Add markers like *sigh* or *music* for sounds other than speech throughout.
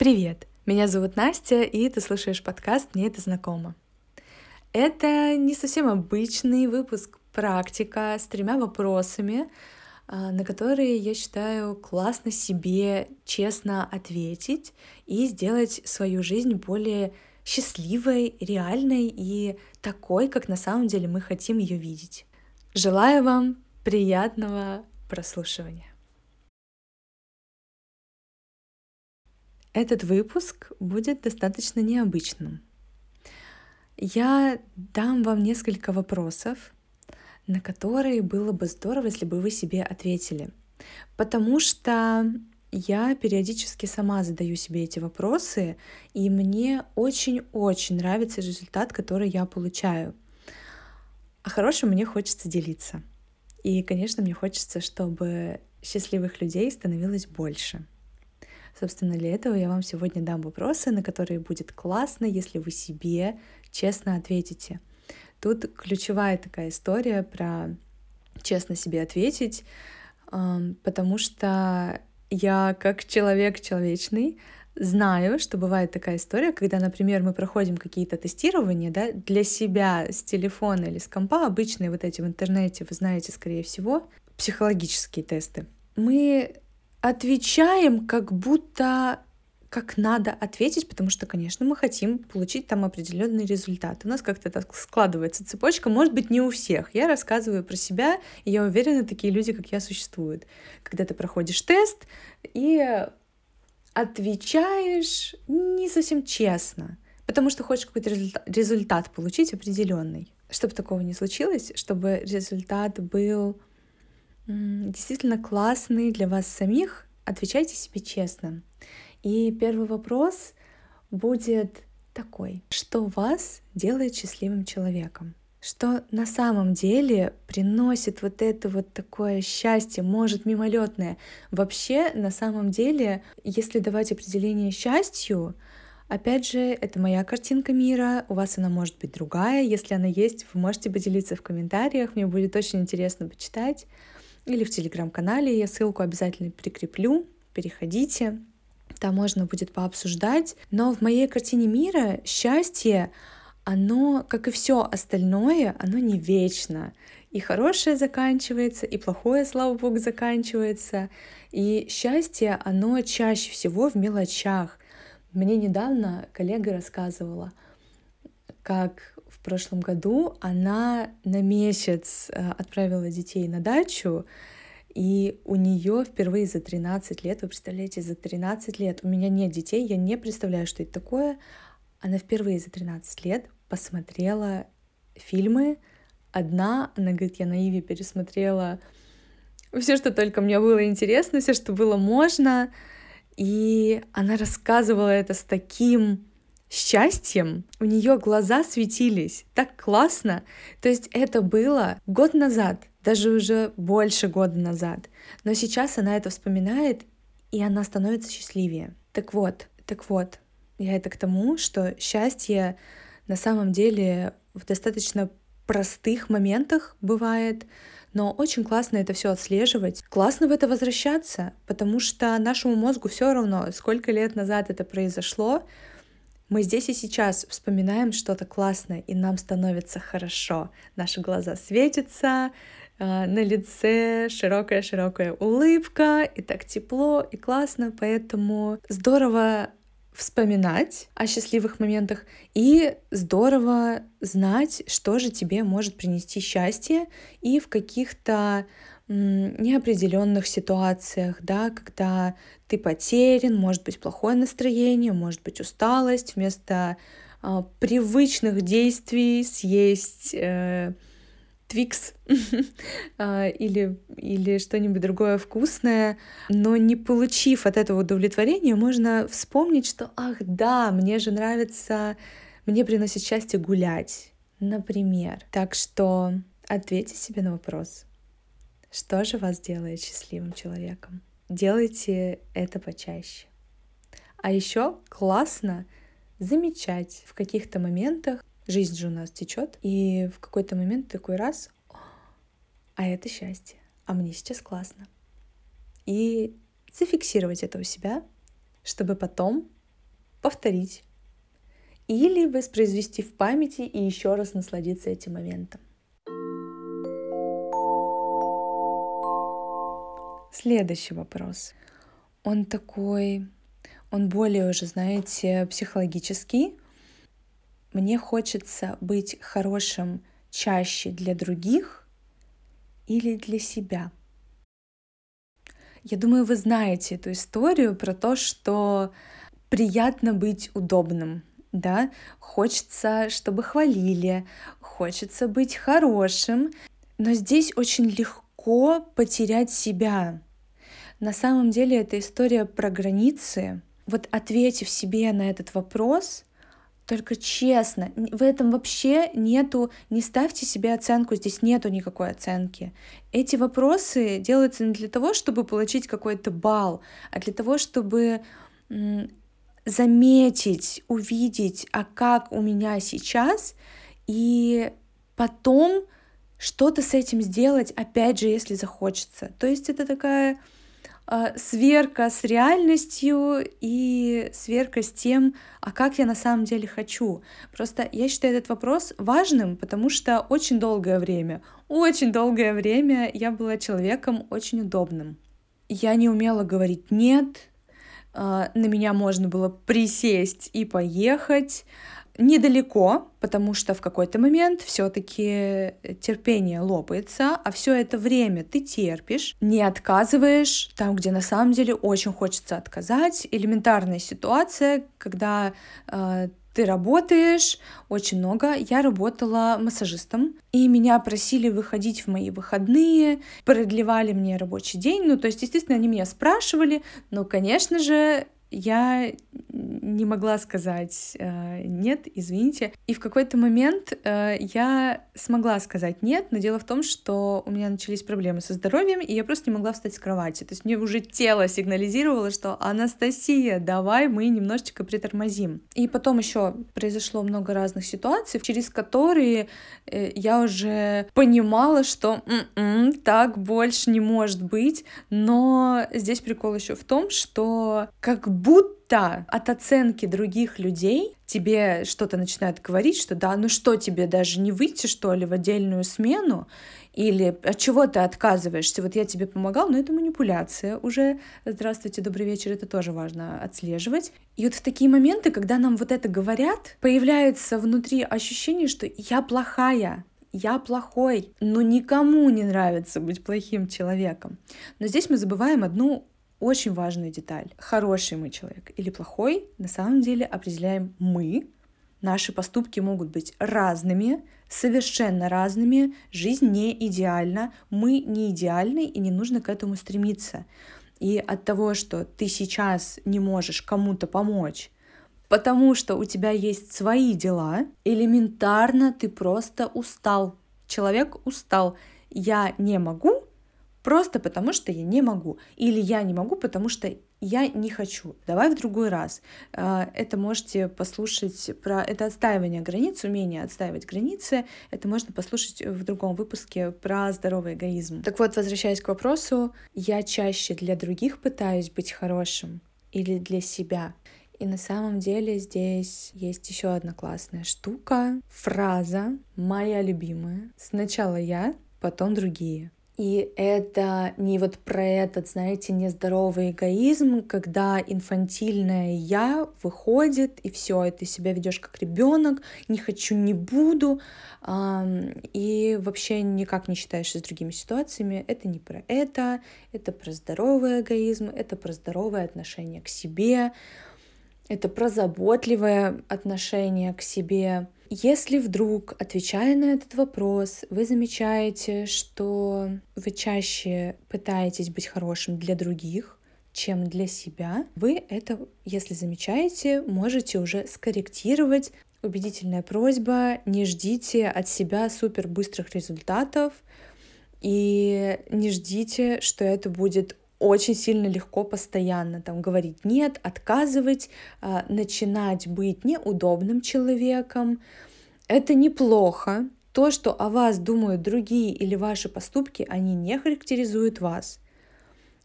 Привет! Меня зовут Настя, и ты слушаешь подкаст «Мне это знакомо». Это не совсем обычный выпуск практика с тремя вопросами, а, на которые я считаю классно себе честно ответить и сделать свою жизнь более счастливой, реальной и такой, как на самом деле мы хотим ее видеть. Желаю вам приятного прослушивания. Этот выпуск будет достаточно необычным. Я дам вам несколько вопросов, на которые было бы здорово, если бы вы себе ответили. Потому что я периодически сама задаю себе эти вопросы, и мне очень-очень нравится результат, который я получаю. А хорошим мне хочется делиться. И, конечно, мне хочется, чтобы счастливых людей становилось больше. Собственно, для этого я вам сегодня дам вопросы, на которые будет классно, если вы себе честно ответите. Тут ключевая такая история про честно себе ответить, потому что я как человек человечный знаю, что бывает такая история, когда, например, мы проходим какие-то тестирования да, для себя с телефона или с компа, обычные вот эти в интернете, вы знаете, скорее всего, психологические тесты. Мы отвечаем как будто как надо ответить, потому что, конечно, мы хотим получить там определенный результат. У нас как-то так складывается цепочка, может быть, не у всех. Я рассказываю про себя, и я уверена, такие люди, как я, существуют. Когда ты проходишь тест и отвечаешь не совсем честно, потому что хочешь какой-то результат, результат получить определенный. Чтобы такого не случилось, чтобы результат был действительно классный для вас самих, отвечайте себе честно. И первый вопрос будет такой. Что вас делает счастливым человеком? Что на самом деле приносит вот это вот такое счастье, может мимолетное. Вообще, на самом деле, если давать определение счастью, Опять же, это моя картинка мира, у вас она может быть другая. Если она есть, вы можете поделиться в комментариях, мне будет очень интересно почитать. Или в телеграм-канале, я ссылку обязательно прикреплю, переходите там можно будет пообсуждать. Но в моей картине мира счастье, оно, как и все остальное, оно не вечно. И хорошее заканчивается, и плохое, слава богу, заканчивается. И счастье, оно чаще всего в мелочах. Мне недавно коллега рассказывала, как в прошлом году она на месяц э, отправила детей на дачу, и у нее впервые за 13 лет, вы представляете, за 13 лет, у меня нет детей, я не представляю, что это такое. Она впервые за 13 лет посмотрела фильмы. Одна, она говорит, я на Иве пересмотрела все, что только мне было интересно, все, что было можно. И она рассказывала это с таким счастьем. У нее глаза светились так классно. То есть это было год назад даже уже больше года назад. Но сейчас она это вспоминает, и она становится счастливее. Так вот, так вот, я это к тому, что счастье на самом деле в достаточно простых моментах бывает, но очень классно это все отслеживать. Классно в это возвращаться, потому что нашему мозгу все равно, сколько лет назад это произошло, мы здесь и сейчас вспоминаем что-то классное, и нам становится хорошо. Наши глаза светятся, а, на лице широкая-широкая улыбка, и так тепло, и классно, поэтому здорово вспоминать о счастливых моментах и здорово знать, что же тебе может принести счастье и в каких-то неопределенных ситуациях, да, когда ты потерян, может быть плохое настроение, может быть усталость, вместо э, привычных действий съесть э, твикс *laughs* а, или, или что-нибудь другое вкусное, но не получив от этого удовлетворения, можно вспомнить, что ах да, мне же нравится, мне приносит счастье гулять, например. Так что ответьте себе на вопрос, что же вас делает счастливым человеком? Делайте это почаще. А еще классно замечать в каких-то моментах Жизнь же у нас течет, и в какой-то момент такой раз, а это счастье, а мне сейчас классно. И зафиксировать это у себя, чтобы потом повторить или воспроизвести в памяти и еще раз насладиться этим моментом. Следующий вопрос. Он такой, он более уже, знаете, психологический. Мне хочется быть хорошим чаще для других или для себя. Я думаю, вы знаете эту историю про то, что приятно быть удобным, да, хочется, чтобы хвалили, хочется быть хорошим, но здесь очень легко потерять себя. На самом деле это история про границы. Вот ответив себе на этот вопрос, только честно, в этом вообще нету, не ставьте себе оценку, здесь нету никакой оценки. Эти вопросы делаются не для того, чтобы получить какой-то балл, а для того, чтобы заметить, увидеть, а как у меня сейчас, и потом что-то с этим сделать, опять же, если захочется. То есть это такая сверка с реальностью и сверка с тем, а как я на самом деле хочу. Просто я считаю этот вопрос важным, потому что очень долгое время, очень долгое время я была человеком очень удобным. Я не умела говорить «нет», а, на меня можно было присесть и поехать недалеко, потому что в какой-то момент все-таки терпение лопается, а все это время ты терпишь, не отказываешь там, где на самом деле очень хочется отказать. Элементарная ситуация, когда э, ты работаешь очень много. Я работала массажистом, и меня просили выходить в мои выходные, продлевали мне рабочий день. Ну, то есть, естественно, они меня спрашивали, но, конечно же, я не могла сказать э, нет, извините. И в какой-то момент э, я смогла сказать нет, но дело в том, что у меня начались проблемы со здоровьем, и я просто не могла встать с кровати. То есть мне уже тело сигнализировало, что Анастасия, давай мы немножечко притормозим. И потом еще произошло много разных ситуаций, через которые э, я уже понимала, что м-м, так больше не может быть. Но здесь прикол еще в том, что как будто от оценки других людей тебе что-то начинает говорить, что да, ну что тебе даже не выйти, что ли, в отдельную смену, или от чего ты отказываешься, вот я тебе помогал, но это манипуляция уже. Здравствуйте, добрый вечер, это тоже важно отслеживать. И вот в такие моменты, когда нам вот это говорят, появляется внутри ощущение, что я плохая, я плохой, но никому не нравится быть плохим человеком. Но здесь мы забываем одну очень важную деталь. Хороший мы человек или плохой, на самом деле определяем мы. Наши поступки могут быть разными, совершенно разными. Жизнь не идеальна, мы не идеальны и не нужно к этому стремиться. И от того, что ты сейчас не можешь кому-то помочь, потому что у тебя есть свои дела, элементарно ты просто устал. Человек устал. Я не могу, Просто потому, что я не могу. Или я не могу, потому что я не хочу. Давай в другой раз. А, это можете послушать про это отстаивание границ, умение отстаивать границы. Это можно послушать в другом выпуске про здоровый эгоизм. Так вот, возвращаясь к вопросу, я чаще для других пытаюсь быть хорошим или для себя. И на самом деле здесь есть еще одна классная штука, фраза моя любимая. Сначала я, потом другие. И это не вот про этот, знаете, нездоровый эгоизм, когда инфантильное я выходит, и все, и ты себя ведешь как ребенок, не хочу, не буду, и вообще никак не считаешься с другими ситуациями. Это не про это, это про здоровый эгоизм, это про здоровое отношение к себе, это про заботливое отношение к себе. Если вдруг, отвечая на этот вопрос, вы замечаете, что вы чаще пытаетесь быть хорошим для других, чем для себя, вы это, если замечаете, можете уже скорректировать. Убедительная просьба, не ждите от себя супер быстрых результатов и не ждите, что это будет очень сильно легко постоянно там говорить нет, отказывать, а, начинать быть неудобным человеком. Это неплохо. То, что о вас думают другие или ваши поступки, они не характеризуют вас.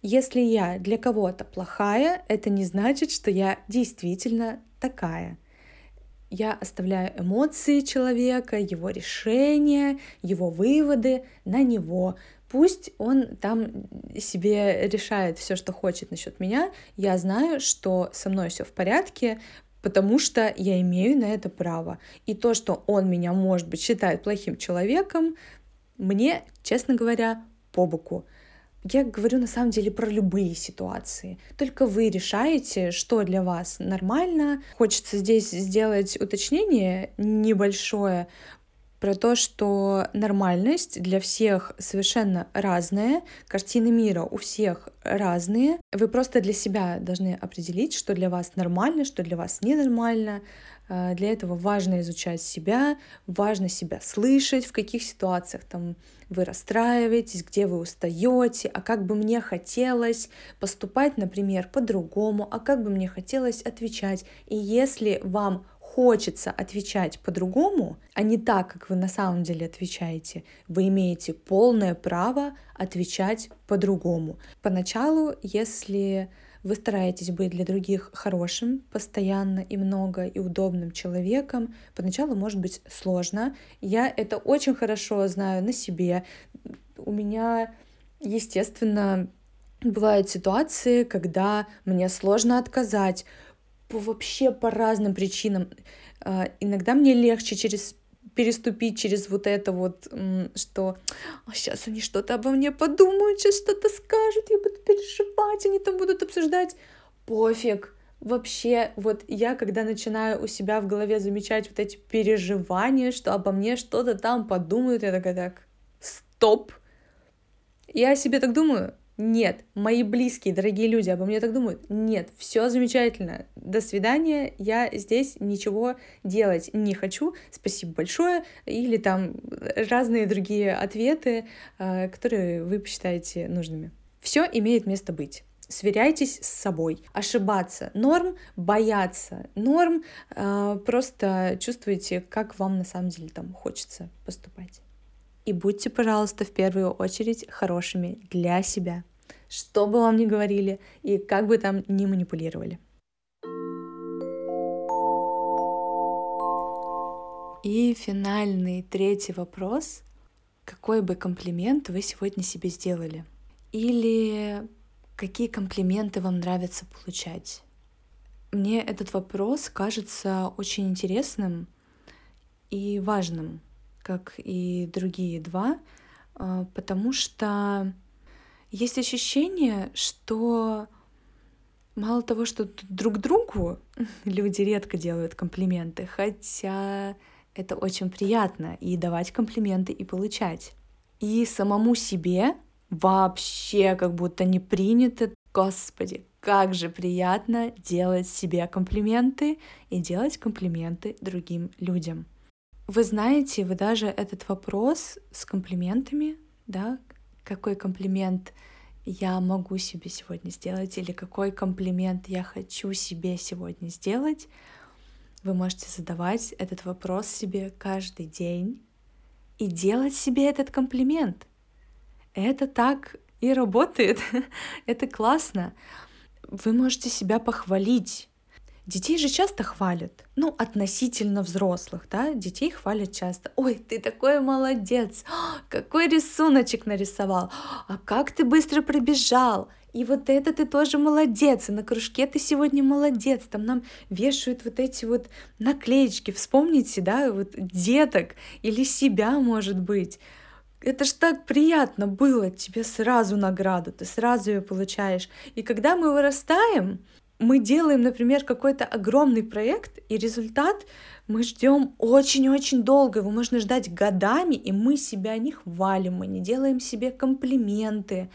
Если я для кого-то плохая, это не значит, что я действительно такая. Я оставляю эмоции человека, его решения, его выводы на него. Пусть он там себе решает все, что хочет насчет меня. Я знаю, что со мной все в порядке, потому что я имею на это право. И то, что он меня, может быть, считает плохим человеком, мне, честно говоря, по боку. Я говорю на самом деле про любые ситуации. Только вы решаете, что для вас нормально. Хочется здесь сделать уточнение небольшое про то, что нормальность для всех совершенно разная, картины мира у всех разные. Вы просто для себя должны определить, что для вас нормально, что для вас ненормально, а, для этого важно изучать себя, важно себя слышать, в каких ситуациях там вы расстраиваетесь, где вы устаете, а как бы мне хотелось поступать, например, по-другому, а как бы мне хотелось отвечать. И если вам хочется отвечать по-другому, а не так, как вы на самом деле отвечаете, вы имеете полное право отвечать по-другому. Поначалу, если вы стараетесь быть для других хорошим, постоянно и много и удобным человеком. Поначалу может быть сложно. Я это очень хорошо знаю на себе. У меня, естественно, бывают ситуации, когда мне сложно отказать по вообще по разным причинам. А, иногда мне легче через переступить через вот это вот, что а сейчас они что-то обо мне подумают, сейчас что-то скажут, я буду переживать, они там будут обсуждать. Пофиг, вообще, вот я, когда начинаю у себя в голове замечать вот эти переживания, что обо мне что-то там подумают, я такая, так, стоп. Я о себе так думаю, нет, мои близкие, дорогие люди обо мне так думают. Нет, все замечательно. До свидания. Я здесь ничего делать не хочу. Спасибо большое. Или там разные другие ответы, э, которые вы посчитаете нужными. Все имеет место быть. Сверяйтесь с собой. Ошибаться норм, бояться норм. Э, просто чувствуйте, как вам на самом деле там хочется поступать. И будьте, пожалуйста, в первую очередь хорошими для себя. Что бы вам ни говорили и как бы там ни манипулировали. И финальный третий вопрос. Какой бы комплимент вы сегодня себе сделали? Или какие комплименты вам нравится получать? Мне этот вопрос кажется очень интересным и важным как и другие два, а, потому что есть ощущение, что мало того, что друг другу *laughs* люди редко делают комплименты, хотя это очень приятно и давать комплименты и получать. И самому себе вообще как будто не принято. Господи, как же приятно делать себе комплименты и делать комплименты другим людям. Вы знаете, вы даже этот вопрос с комплиментами, да, какой комплимент я могу себе сегодня сделать или какой комплимент я хочу себе сегодня сделать, вы можете задавать этот вопрос себе каждый день и делать себе этот комплимент. Это так и работает. *laughs* Это классно. Вы можете себя похвалить Детей же часто хвалят, ну, относительно взрослых, да, детей хвалят часто. Ой, ты такой молодец, *gasps* какой рисуночек нарисовал, а как ты быстро пробежал, и вот это ты тоже молодец, и на кружке ты сегодня молодец, там нам вешают вот эти вот наклеечки, вспомните, да, вот деток или себя, может быть. Это ж так приятно было, тебе сразу награду, ты сразу ее получаешь. И когда мы вырастаем, мы делаем, например, какой-то огромный проект, и результат мы ждем очень-очень долго, его можно ждать годами, и мы себя не хвалим, мы не делаем себе комплименты.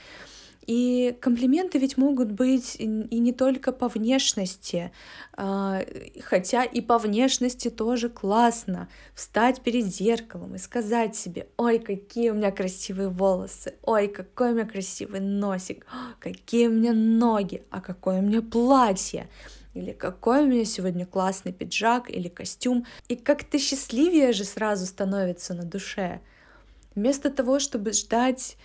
И комплименты ведь могут быть и не только по внешности, а, хотя и по внешности тоже классно. Встать перед зеркалом и сказать себе, ой, какие у меня красивые волосы, ой, какой у меня красивый носик, какие у меня ноги, а какое у меня платье или какой у меня сегодня классный пиджак или костюм. И как-то счастливее же сразу становится на душе. Вместо того, чтобы ждать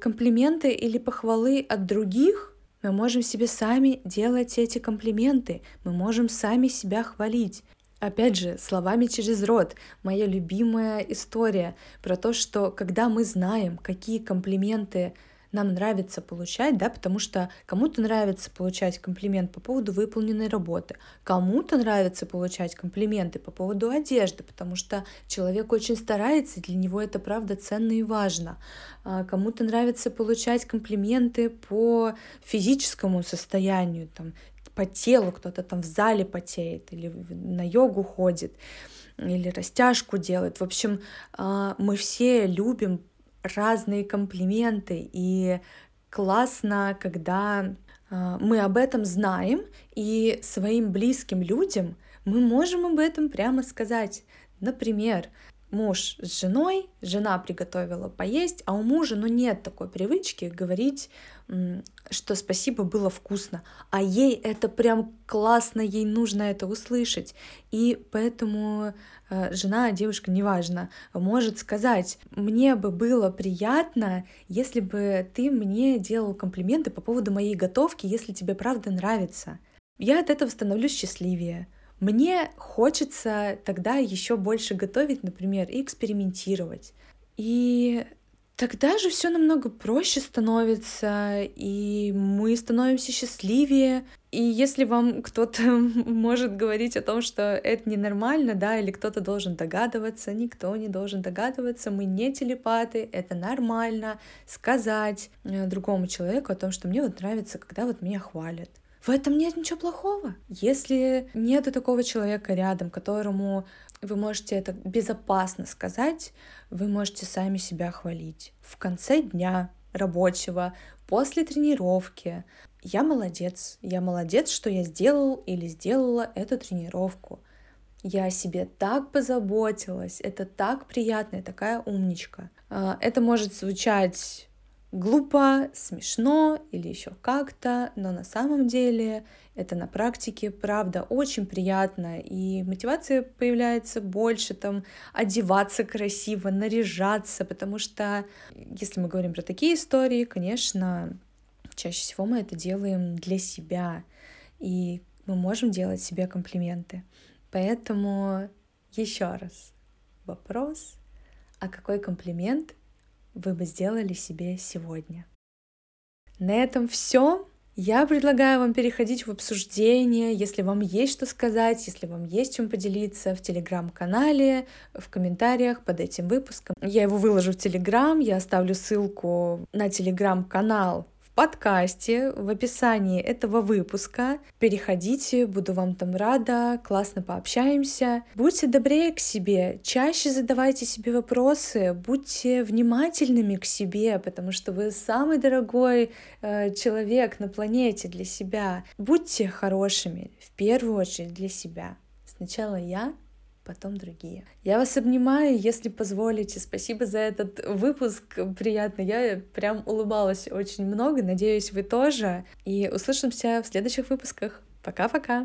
комплименты или похвалы от других, мы можем себе сами делать эти комплименты, мы можем сами себя хвалить. Опять же, словами через рот. Моя любимая история про то, что когда мы знаем, какие комплименты нам нравится получать, да, потому что кому-то нравится получать комплимент по поводу выполненной работы, кому-то нравится получать комплименты по поводу одежды, потому что человек очень старается, и для него это правда ценно и важно. А кому-то нравится получать комплименты по физическому состоянию, там, по телу, кто-то там в зале потеет или на йогу ходит или растяжку делает. В общем, а, мы все любим разные комплименты, и классно, когда а, мы об этом знаем, и своим близким людям мы можем об этом прямо сказать. Например, муж с женой, жена приготовила поесть, а у мужа ну, нет такой привычки говорить, что спасибо, было вкусно, а ей это прям классно, ей нужно это услышать. И поэтому э, жена, девушка, неважно, может сказать, мне бы было приятно, если бы ты мне делал комплименты по поводу моей готовки, если тебе правда нравится. Я от этого становлюсь счастливее. Мне хочется тогда еще больше готовить, например, и экспериментировать. И тогда же все намного проще становится, и мы становимся счастливее. И если вам *laughs* кто-то может говорить о том, что это ненормально, да, или кто-то должен догадываться, никто не должен догадываться, мы не телепаты, это нормально сказать э, другому человеку о том, что мне вот нравится, когда вот меня хвалят. В этом нет ничего плохого. Если нету такого человека рядом, которому вы можете это безопасно сказать, вы можете сами себя хвалить. В конце дня рабочего, после тренировки. Я молодец, я молодец, что я сделал или сделала эту тренировку. Я о себе так позаботилась, это так приятно, я такая умничка. А, это может звучать глупо, смешно или еще как-то, но на самом деле это на практике, правда, очень приятно, и мотивация появляется больше, там, одеваться красиво, наряжаться, потому что, если мы говорим про такие истории, конечно, чаще всего мы это делаем для себя, и мы можем делать себе комплименты. Поэтому еще раз вопрос, а какой комплимент вы бы сделали себе сегодня. На этом все. Я предлагаю вам переходить в обсуждение, если вам есть что сказать, если вам есть чем поделиться в телеграм-канале, в комментариях под этим выпуском. Я его выложу в телеграм, я оставлю ссылку на телеграм-канал подкасте, в описании этого выпуска. Переходите, буду вам там рада, классно пообщаемся. Будьте добрее к себе, чаще задавайте себе вопросы, будьте внимательными к себе, потому что вы самый дорогой э, человек на планете для себя. Будьте хорошими, в первую очередь для себя. Сначала я, потом другие. Я вас обнимаю, если позволите. Спасибо за этот выпуск. Приятно. Я прям улыбалась очень много. Надеюсь, вы тоже. И услышимся в следующих выпусках. Пока-пока.